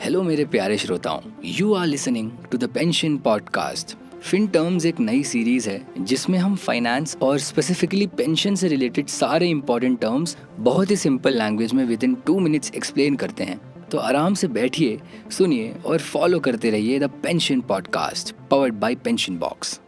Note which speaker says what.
Speaker 1: Hello मेरे प्यारे श्रोताओं. You are listening to the pension podcast fin terms एक नई सीरीज़ है, जिसमें हम फाइनेंस और स्पेसिफिकली पेंशन से रिलेटेड सारे इंपॉर्टेंट टर्म्स बहुत ही सिंपल लैंग्वेज में within two minutes explain करते हैं. तो आराम से बैठिए, सुनिए और फॉलो करते रहिए the pension podcast powered by pension box